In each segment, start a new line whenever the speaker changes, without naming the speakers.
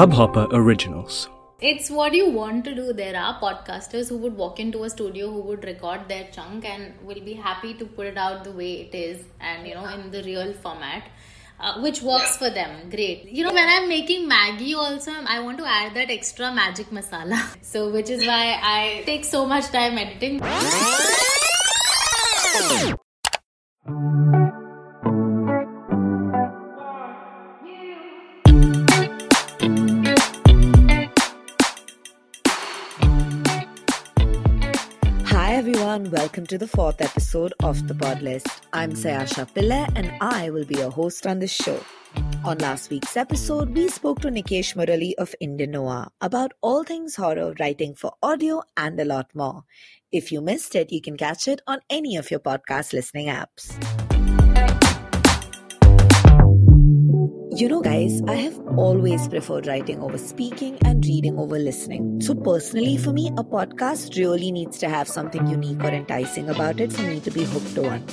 Hubhopper Originals.
It's what you want to do. There are podcasters who would walk into a studio who would record their chunk and will be happy to put it out the way it is and you know in the real format. Uh, which works for them great you know when i'm making Maggi also i want to add that extra magic masala so which is why i take so much time editing
everyone, welcome to the fourth episode of the Pod List. I'm Sayasha Pillai and I will be your host on this show. On last week's episode, we spoke to Nikesh Murali of Indian Noir about all things horror, writing for audio, and a lot more. If you missed it, you can catch it on any of your podcast listening apps. You know, guys, I have always preferred writing over speaking and reading over listening. So, personally, for me, a podcast really needs to have something unique or enticing about it for me to be hooked to one.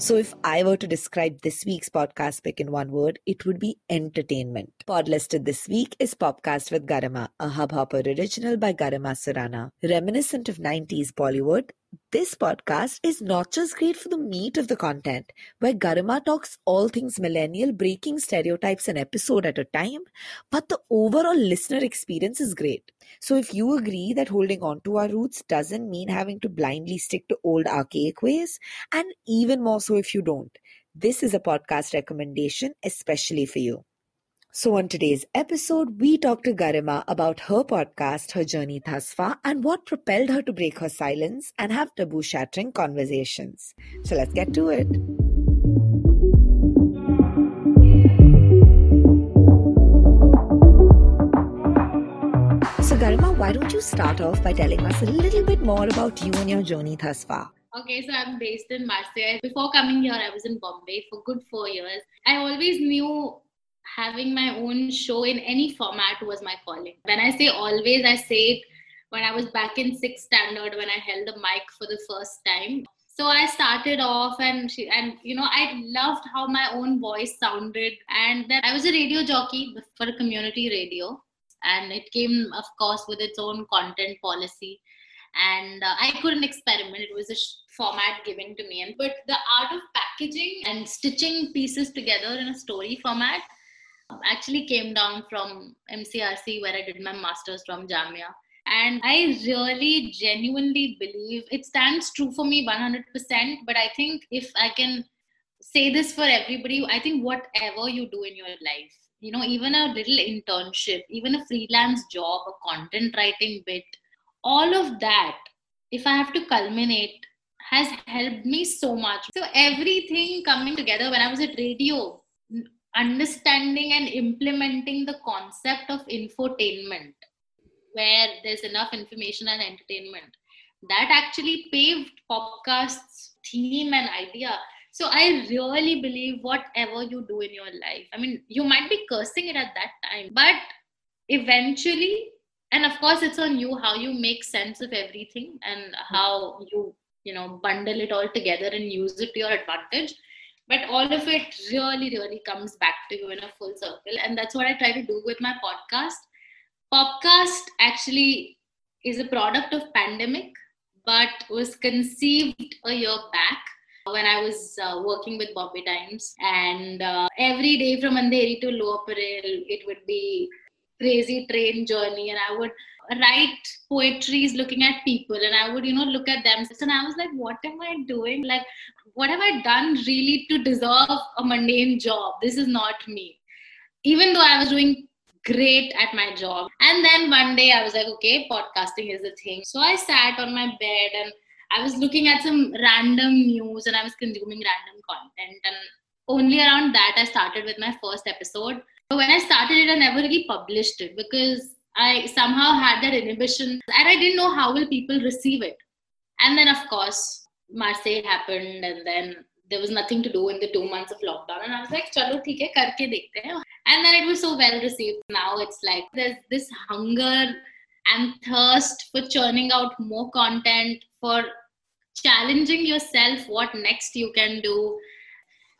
So, if I were to describe this week's podcast pick in one word, it would be entertainment. Pod listed this week is Popkast with Garima, a Hubhopper original by Garima Surana. Reminiscent of 90s Bollywood, this podcast is not just great for the meat of the content, where Garima talks all things millennial, breaking stereotypes an episode at a time, but the overall listener experience is great. So if you agree that holding on to our roots doesn't mean having to blindly stick to old archaic ways, and even more so if you don't, this is a podcast recommendation especially for you. So, on today's episode, we talk to Garima about her podcast, her journey thus far, and what propelled her to break her silence and have taboo shattering conversations. So, let's get to it. So, Garima, why don't you start off by telling us a little bit more about you and your journey thus far?
Okay, so I'm based in Marseille. Before coming here, I was in Bombay for good four years. I always knew having my own show in any format was my calling. When I say always, I say it when I was back in sixth standard when I held the mic for the first time. So I started off and she, and you know I loved how my own voice sounded and then I was a radio jockey for a community radio and it came of course with its own content policy and uh, I couldn't experiment. It was a sh- format given to me. And but the art of packaging and stitching pieces together in a story format actually came down from MCRC where I did my masters from Jamia. And I really genuinely believe it stands true for me 100%. But I think if I can say this for everybody, I think whatever you do in your life, you know, even a little internship, even a freelance job, a content writing bit, all of that, if I have to culminate, has helped me so much. So everything coming together when I was at radio, understanding and implementing the concept of infotainment, where there's enough information and entertainment, that actually paved podcast's theme and idea. So I really believe whatever you do in your life, I mean, you might be cursing it at that time, but eventually and of course it's on you how you make sense of everything and how you you know bundle it all together and use it to your advantage but all of it really really comes back to you in a full circle and that's what i try to do with my podcast podcast actually is a product of pandemic but was conceived a year back when I was uh, working with Bombay Times. And uh, every day from Andheri to Lower Parel, it would be crazy train journey and I would write poetries looking at people and I would, you know, look at them. And I was like, what am I doing? Like, what have I done really to deserve a mundane job? This is not me. Even though I was doing great at my job. And then one day I was like, okay, podcasting is a thing. So I sat on my bed and I was looking at some random news and I was consuming random content. And only around that I started with my first episode. But when I started it, I never really published it because I somehow had that inhibition and I didn't know how will people receive it. And then of course Marseille happened and then there was nothing to do in the two months of lockdown. And I was like, chalo, theek hai, karke dekhte. And then it was so well received. Now it's like there's this hunger and thirst for churning out more content, for challenging yourself what next you can do.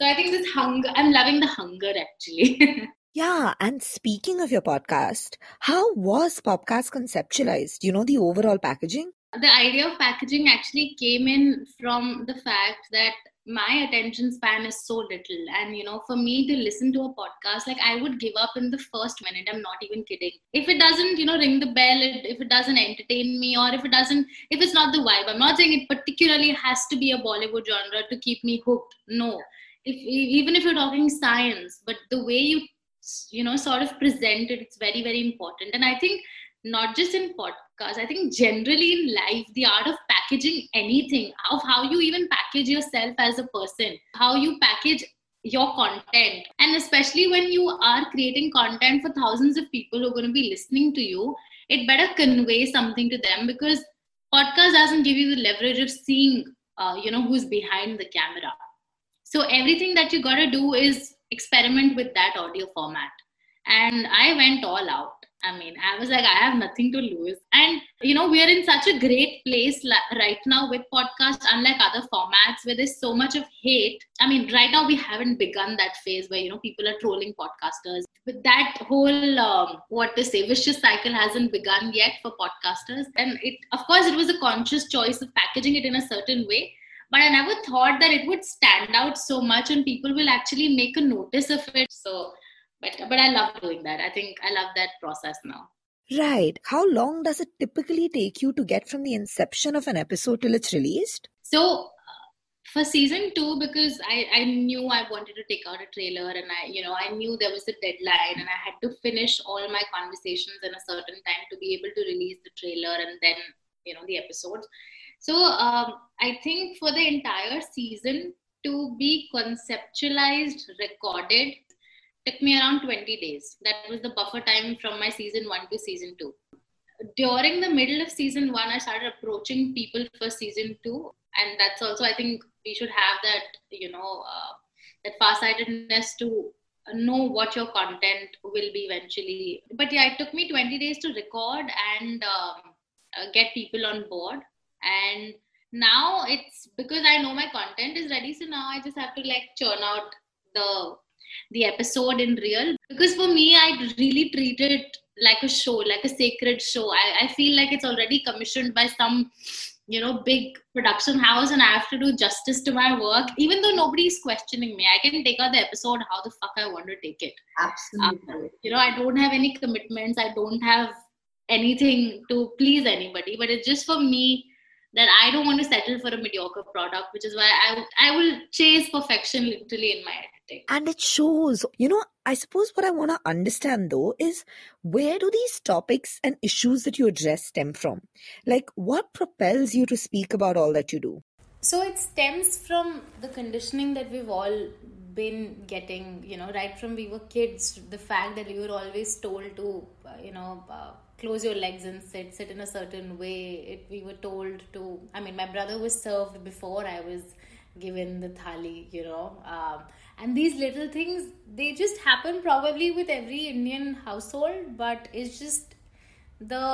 So I think this hunger, I'm loving the hunger actually.
Yeah, and speaking of your podcast, how was Popkast conceptualized? You know, the overall packaging?
The idea of packaging actually came in from the fact that my attention span is so little. And you know for me to listen to a podcast like i would give up in the first minute. I'm not even kidding. If it doesn't you know ring the bell if it doesn't entertain me or if it doesn't if it's not the vibe i'm not saying it particularly has to be a bollywood genre to keep me hooked. No. If even if you're talking science but the way you you know sort of present it it's very very important. And i think not just in podcasts i think generally in life the art of packaging anything of how you even package yourself as a person how you package your content. And especially when you are creating content for thousands of people who are going to be listening to you it better convey something to them because podcast doesn't give you the leverage of seeing uh, you know who's behind the camera. So everything that you got to do is experiment with that audio format and i went all out I mean, I was like, I have nothing to lose. And, you know, we are in such a great place right now with podcasts, unlike other formats where there's so much of hate. I mean, right now we haven't begun that phase where, you know, people are trolling podcasters. But that whole, um, what to say, vicious cycle hasn't begun yet for podcasters. And it, of course, it was a conscious choice of packaging it in a certain way. But I never thought that it would stand out so much and people will actually make a notice of it. So, but but i love doing that. I think i love that process now.
Right. How long does it typically take you to get from the inception of an episode till it's released?
So uh, for season two because I, I knew i wanted to take out a trailer and i you know i knew there was a deadline and i had to finish all my conversations in a certain time to be able to release the trailer and then you know the episodes so um, i think for the entire season to be conceptualized recorded took me around 20 days. That was the buffer time from my season one to season two. During the middle of season one, I started approaching people for season two. And that's also, I think, we should have that, you know, uh, that farsightedness to know what your content will be eventually. But yeah, it took me 20 days to record and um, uh, get people on board. And now it's because I know my content is ready. So now I just have to like churn out the the episode in real. Because for me i really treat it like a show like a sacred show. I, I feel like it's already commissioned by some you know big production house and i have to do justice to my work even though nobody's questioning me. I can take out the episode how the fuck i want to take it.
Absolutely. Um,
you know i don't have any commitments. I don't have anything to please anybody. But it's just for me that I don't want to settle for a mediocre product, which is why I I will chase perfection literally in my editing.
And it shows. You know, I suppose what I want to understand though is where do these topics and issues that you address stem from? Like, what propels you to speak about all that you do?
So it stems from the conditioning that we've all been getting, you know, right from we were kids. The fact that we were always told to, uh, you know. Uh, close your legs and sit sit in a certain way. It, we were told to i mean my brother was served before i was given the thali you know um, and these little things they just happen probably with every indian household but it's just the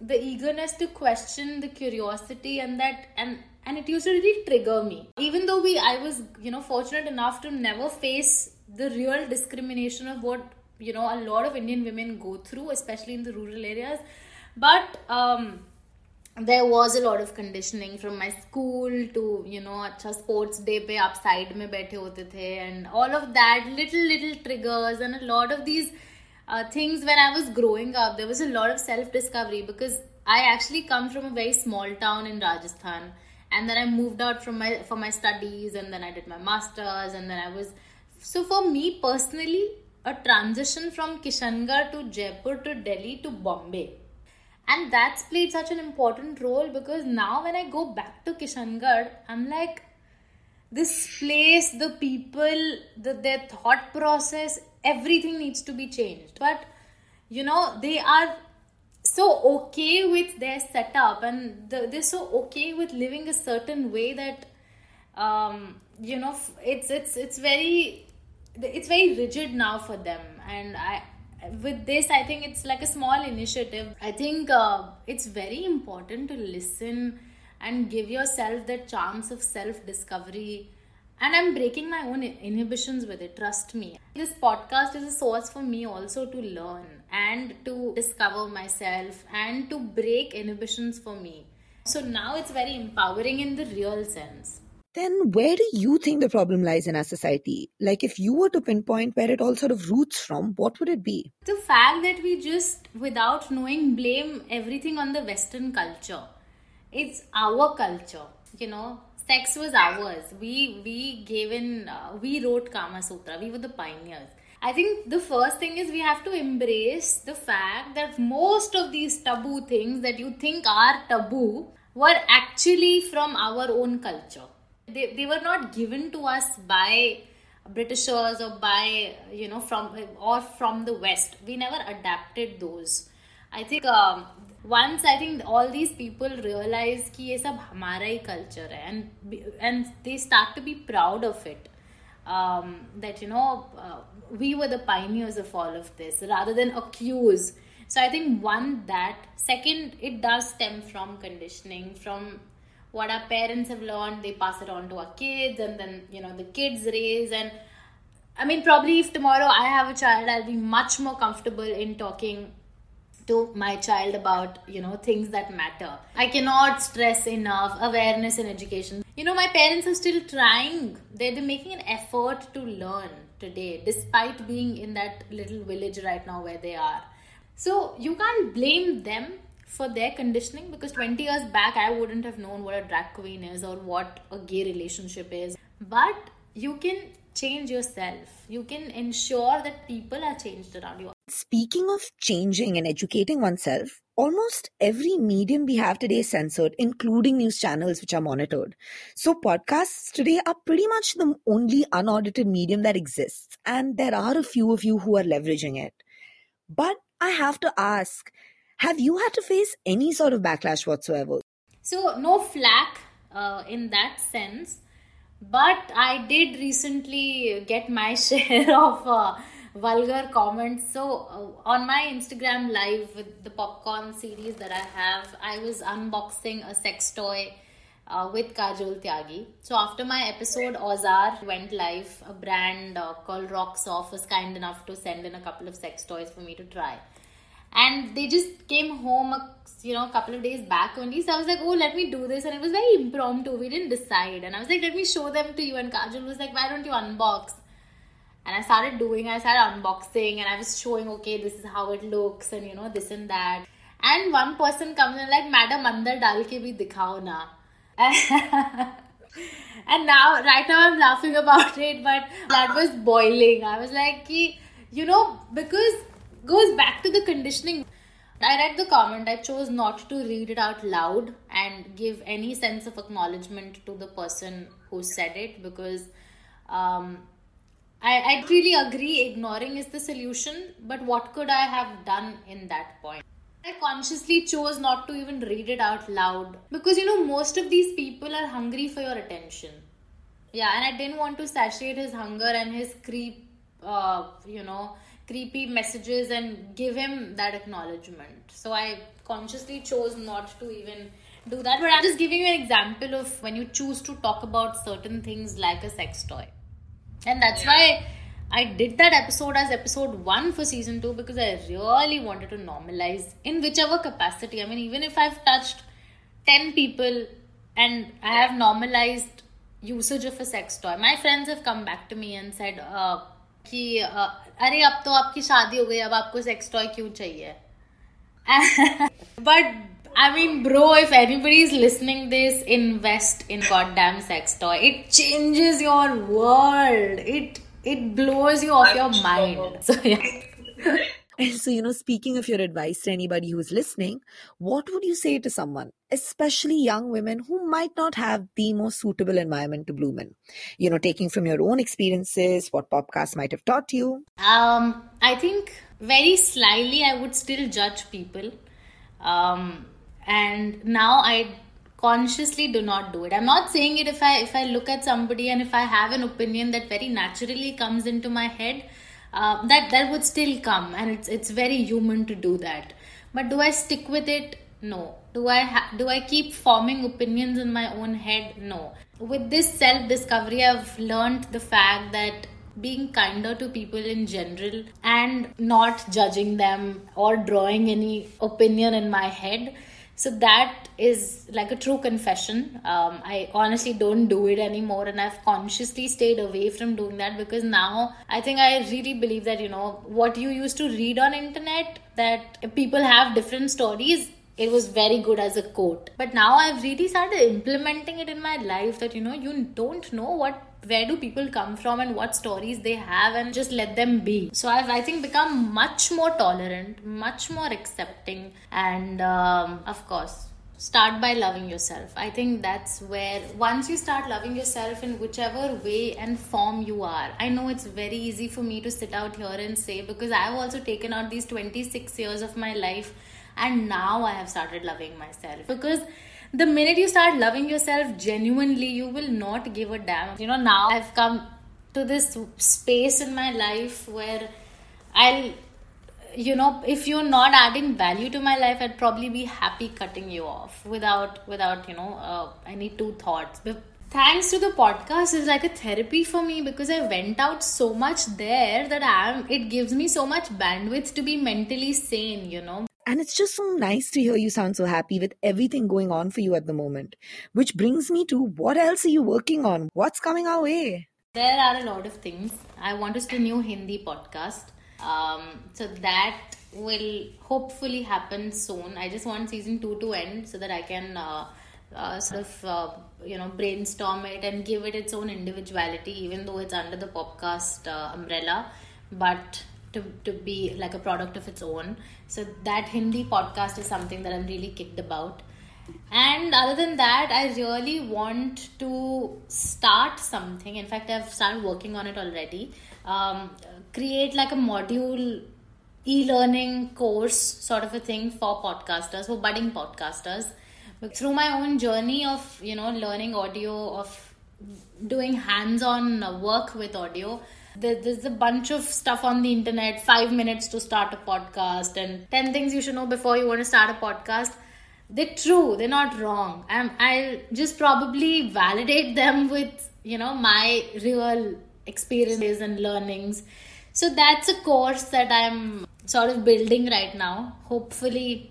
the eagerness to question the curiosity and that and and it used to really trigger me. Even though we i was you know fortunate enough to never face the real discrimination of what you know a lot of indian women go through especially in the rural areas. But um, there was a lot of conditioning from my school to you know acha sports day pe aap side mein baithe hote the and all of that little little triggers and a lot of these uh, things when i was growing up there was a lot of self discovery because i actually come from a very small town in rajasthan and then i moved out from my for my studies and then i did my masters and then i was so for me personally a transition from Kishangarh to Jaipur to Delhi to Bombay. And that's played such an important role because now when I go back to Kishangarh, I'm like, this place, the people, the, their thought process, everything needs to be changed. But, you know, they are so okay with their setup and the, they're so okay with living a certain way that um, you know it's it's it's very it's very rigid now for them and i with this i think it's like a small initiative i think uh, it's very important to listen and give yourself the chance of self discovery and I'm breaking my own inhibitions with it. Trust me. This podcast is a source for me also to learn and to discover myself and to break inhibitions for me. So now it's very empowering in the real sense.
Then where do you think the problem lies in our society? Like if you were to pinpoint where it all sort of roots from, what would it be?
The fact that we just, without knowing, blame everything on the Western culture. It's our culture, you know sex was ours we we gave in uh, we wrote kama sutra we were the pioneers i think the first thing is we have to embrace the fact that most of these taboo things that you think are taboo were actually from our own culture they, they were not given to us by britishers or by you know from or from the west we never adapted those i think um, once I think all these people realize कि ये सब हमारा ही culture है and and they start to be proud of it um, that you know uh, we were the pioneers of all of this rather than accuse so I think one that second it does stem from conditioning from what our parents have learned they pass it on to our kids and then you know the kids raise and I mean probably if tomorrow I have a child I'll be much more comfortable in talking to my child about you know things that matter. I cannot stress enough awareness and education. You know my parents are still trying. They're, they're making an effort to learn today despite being in that little village right now where they are. So you can't blame them for their conditioning because 20 years back i wouldn't have known what a drag queen is or what a gay relationship is but you can change yourself you can ensure that people are changed around you
Speaking of changing and educating oneself, almost every medium we have today is censored, including news channels which are monitored. So, podcasts today are pretty much the only unaudited medium that exists, and there are a few of you who are leveraging it. But I have to ask have you had to face any sort of backlash whatsoever?
So, no flack uh, in that sense, but I did recently get my share of. Uh, vulgar comments. So uh, on my Instagram live with the popcorn series that I have, I was unboxing a sex toy uh, with Kajol Tyagi. So after my episode Ozar went live, a brand uh, called Rocksoft was kind enough to send in a couple of sex toys for me to try. And they just came home, a, you know, couple of days back only. So I was like, oh, let me do this. And it was very impromptu. We didn't decide. And I was like, let me show them to you. And kajal was like, why don't you unbox? and I started doing, I started unboxing and I was showing, okay, this is how it looks and you know, this and that. And one person comes and like, Madam, andar dal ke bhi dikhao na. and now, right now I'm laughing about it, but that was boiling. I was like, you know, because goes back to the conditioning. I read the comment. I chose not to read it out loud and give any sense of acknowledgement to the person who said it because um, I, I really agree ignoring is the solution, but what could I have done in that point? I consciously chose not to even read it out loud because you know most of these people are hungry for your attention. Yeah, and I didn't want to satiate his hunger and his creep, uh, you know, creepy messages and give him that acknowledgement. So I consciously chose not to even do that. But I'm just giving you an example of when you choose to talk about certain things like a sex toy and that's yeah. why I did that episode as episode one for season two because I really wanted to normalize in whichever capacity. I mean, even if I've touched 10 people and I have normalized usage of a sex toy, my friends have come back to me and said, uh, कि अरे अब तो आपकी शादी हो गई अब आपको सेक्स टॉय क्यों चाहिए? But I mean bro if anybody is listening this invest in god damn sex toy it changes your world it it blows you off your mind so
So, you know, speaking of your advice to anybody who's listening, what would you say to someone? Especially young women who might not have the most suitable environment to bloom in? You know, taking from your own experiences, what podcasts might have taught you?
Um, I think very slyly I would still judge people. Um, and now i consciously do not do it i'm not saying it if i if i look at somebody and if i have an opinion that very naturally comes into my head uh, that that would still come and it's it's very human to do that but do i stick with it No. Do I ha- do I keep forming opinions in my own head? No. With this self discovery, I've learned the fact that being kinder to people in general and not judging them or drawing any opinion in my head so that is like a true confession um, i honestly don't do it anymore and i've consciously stayed away from doing that because now i think i really believe that you know what you used to read on internet that people have different stories it was very good as a quote. But now i've really started implementing it in my life that you know you don't know what where do people come from and what stories they have and just let them be. So i've i think become much more tolerant much more accepting and um, of course start by loving yourself. I think that's where once you start loving yourself in whichever way and form you are i know it's very easy for me to sit out here and say because i've also taken out these 26 years of my life and now i have started loving myself. Because the minute you start loving yourself genuinely you will not give a damn. You know now i've come to this space in my life where i'll you know if you're not adding value to my life i'd probably be happy cutting you off without without you know uh, any two thoughts. But thanks to the podcast is like a therapy for me because i went out so much there that i'm it gives me so much bandwidth to be mentally sane you know
and it's just so nice to hear you sound so happy with everything going on for you at the moment. Which brings me to what else are you working on? What's coming our way?
There are a lot of things. I want to start a new Hindi podcast. Um, so that will hopefully happen soon. I just want season two to end so that I can uh, uh, sort of uh, you know brainstorm it and give it its own individuality, even though it's under the podcast uh, umbrella. But to, to be like a product of its own. So that Hindi podcast is something that I'm really kicked about. And other than that, I really want to start something. In fact, I've started working on it already. Um, create like a module e-learning course sort of a thing for podcasters, for budding podcasters. But through my own journey of you know learning audio, of doing hands-on work with audio, there's a bunch of stuff on the internet five minutes to start a podcast and 10 things you should know before you want to start a podcast. They're true they're not wrong. I'll just probably validate them with you know my real experiences and learnings. So that's a course that i'm sort of building right now. Hopefully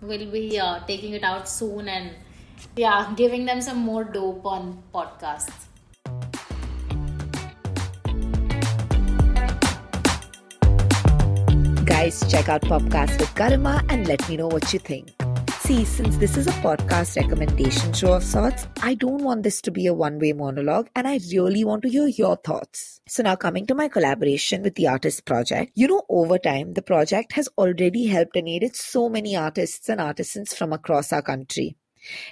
we'll be uh, taking it out soon and yeah giving them some more dope on podcasts
Guys, check out Popkast with Garima and let me know what you think. See, since this is a podcast recommendation show of sorts, I don't want this to be a one way monologue and I really want to hear your thoughts. So, now coming to my collaboration with the Artist Project, you know, over time, the project has already helped and aided so many artists and artisans from across our country.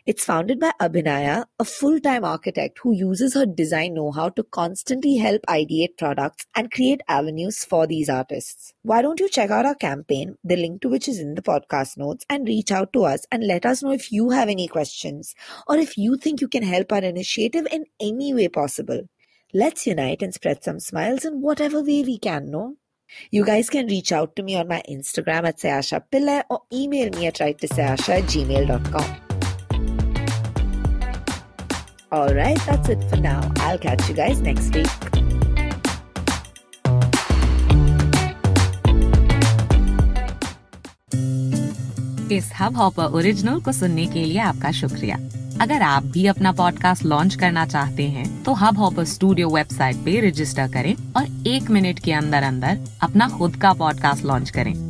It's founded by Abhinaya, a full time architect who uses her design know how to constantly help ideate products and create avenues for these artists. Why don't you check out our campaign, the link to which is in the podcast notes, and reach out to us and let us know if you have any questions or if you think you can help our initiative in any way possible. Let's unite and spread some smiles in whatever way we can, no? You guys can reach out to me on my Instagram at Sayasha Pillai or email me at writetosayasha at gmail.com. All right, that's it for now. I'll catch you guys next week.
इस Hubhopper original को सुनने के लिए आपका शुक्रिया अगर आप भी अपना पॉडकास्ट लॉन्च करना चाहते हैं तो हब हॉपर स्टूडियो वेबसाइट पे रजिस्टर करें और एक मिनट के अंदर अंदर अपना खुद का पॉडकास्ट लॉन्च करें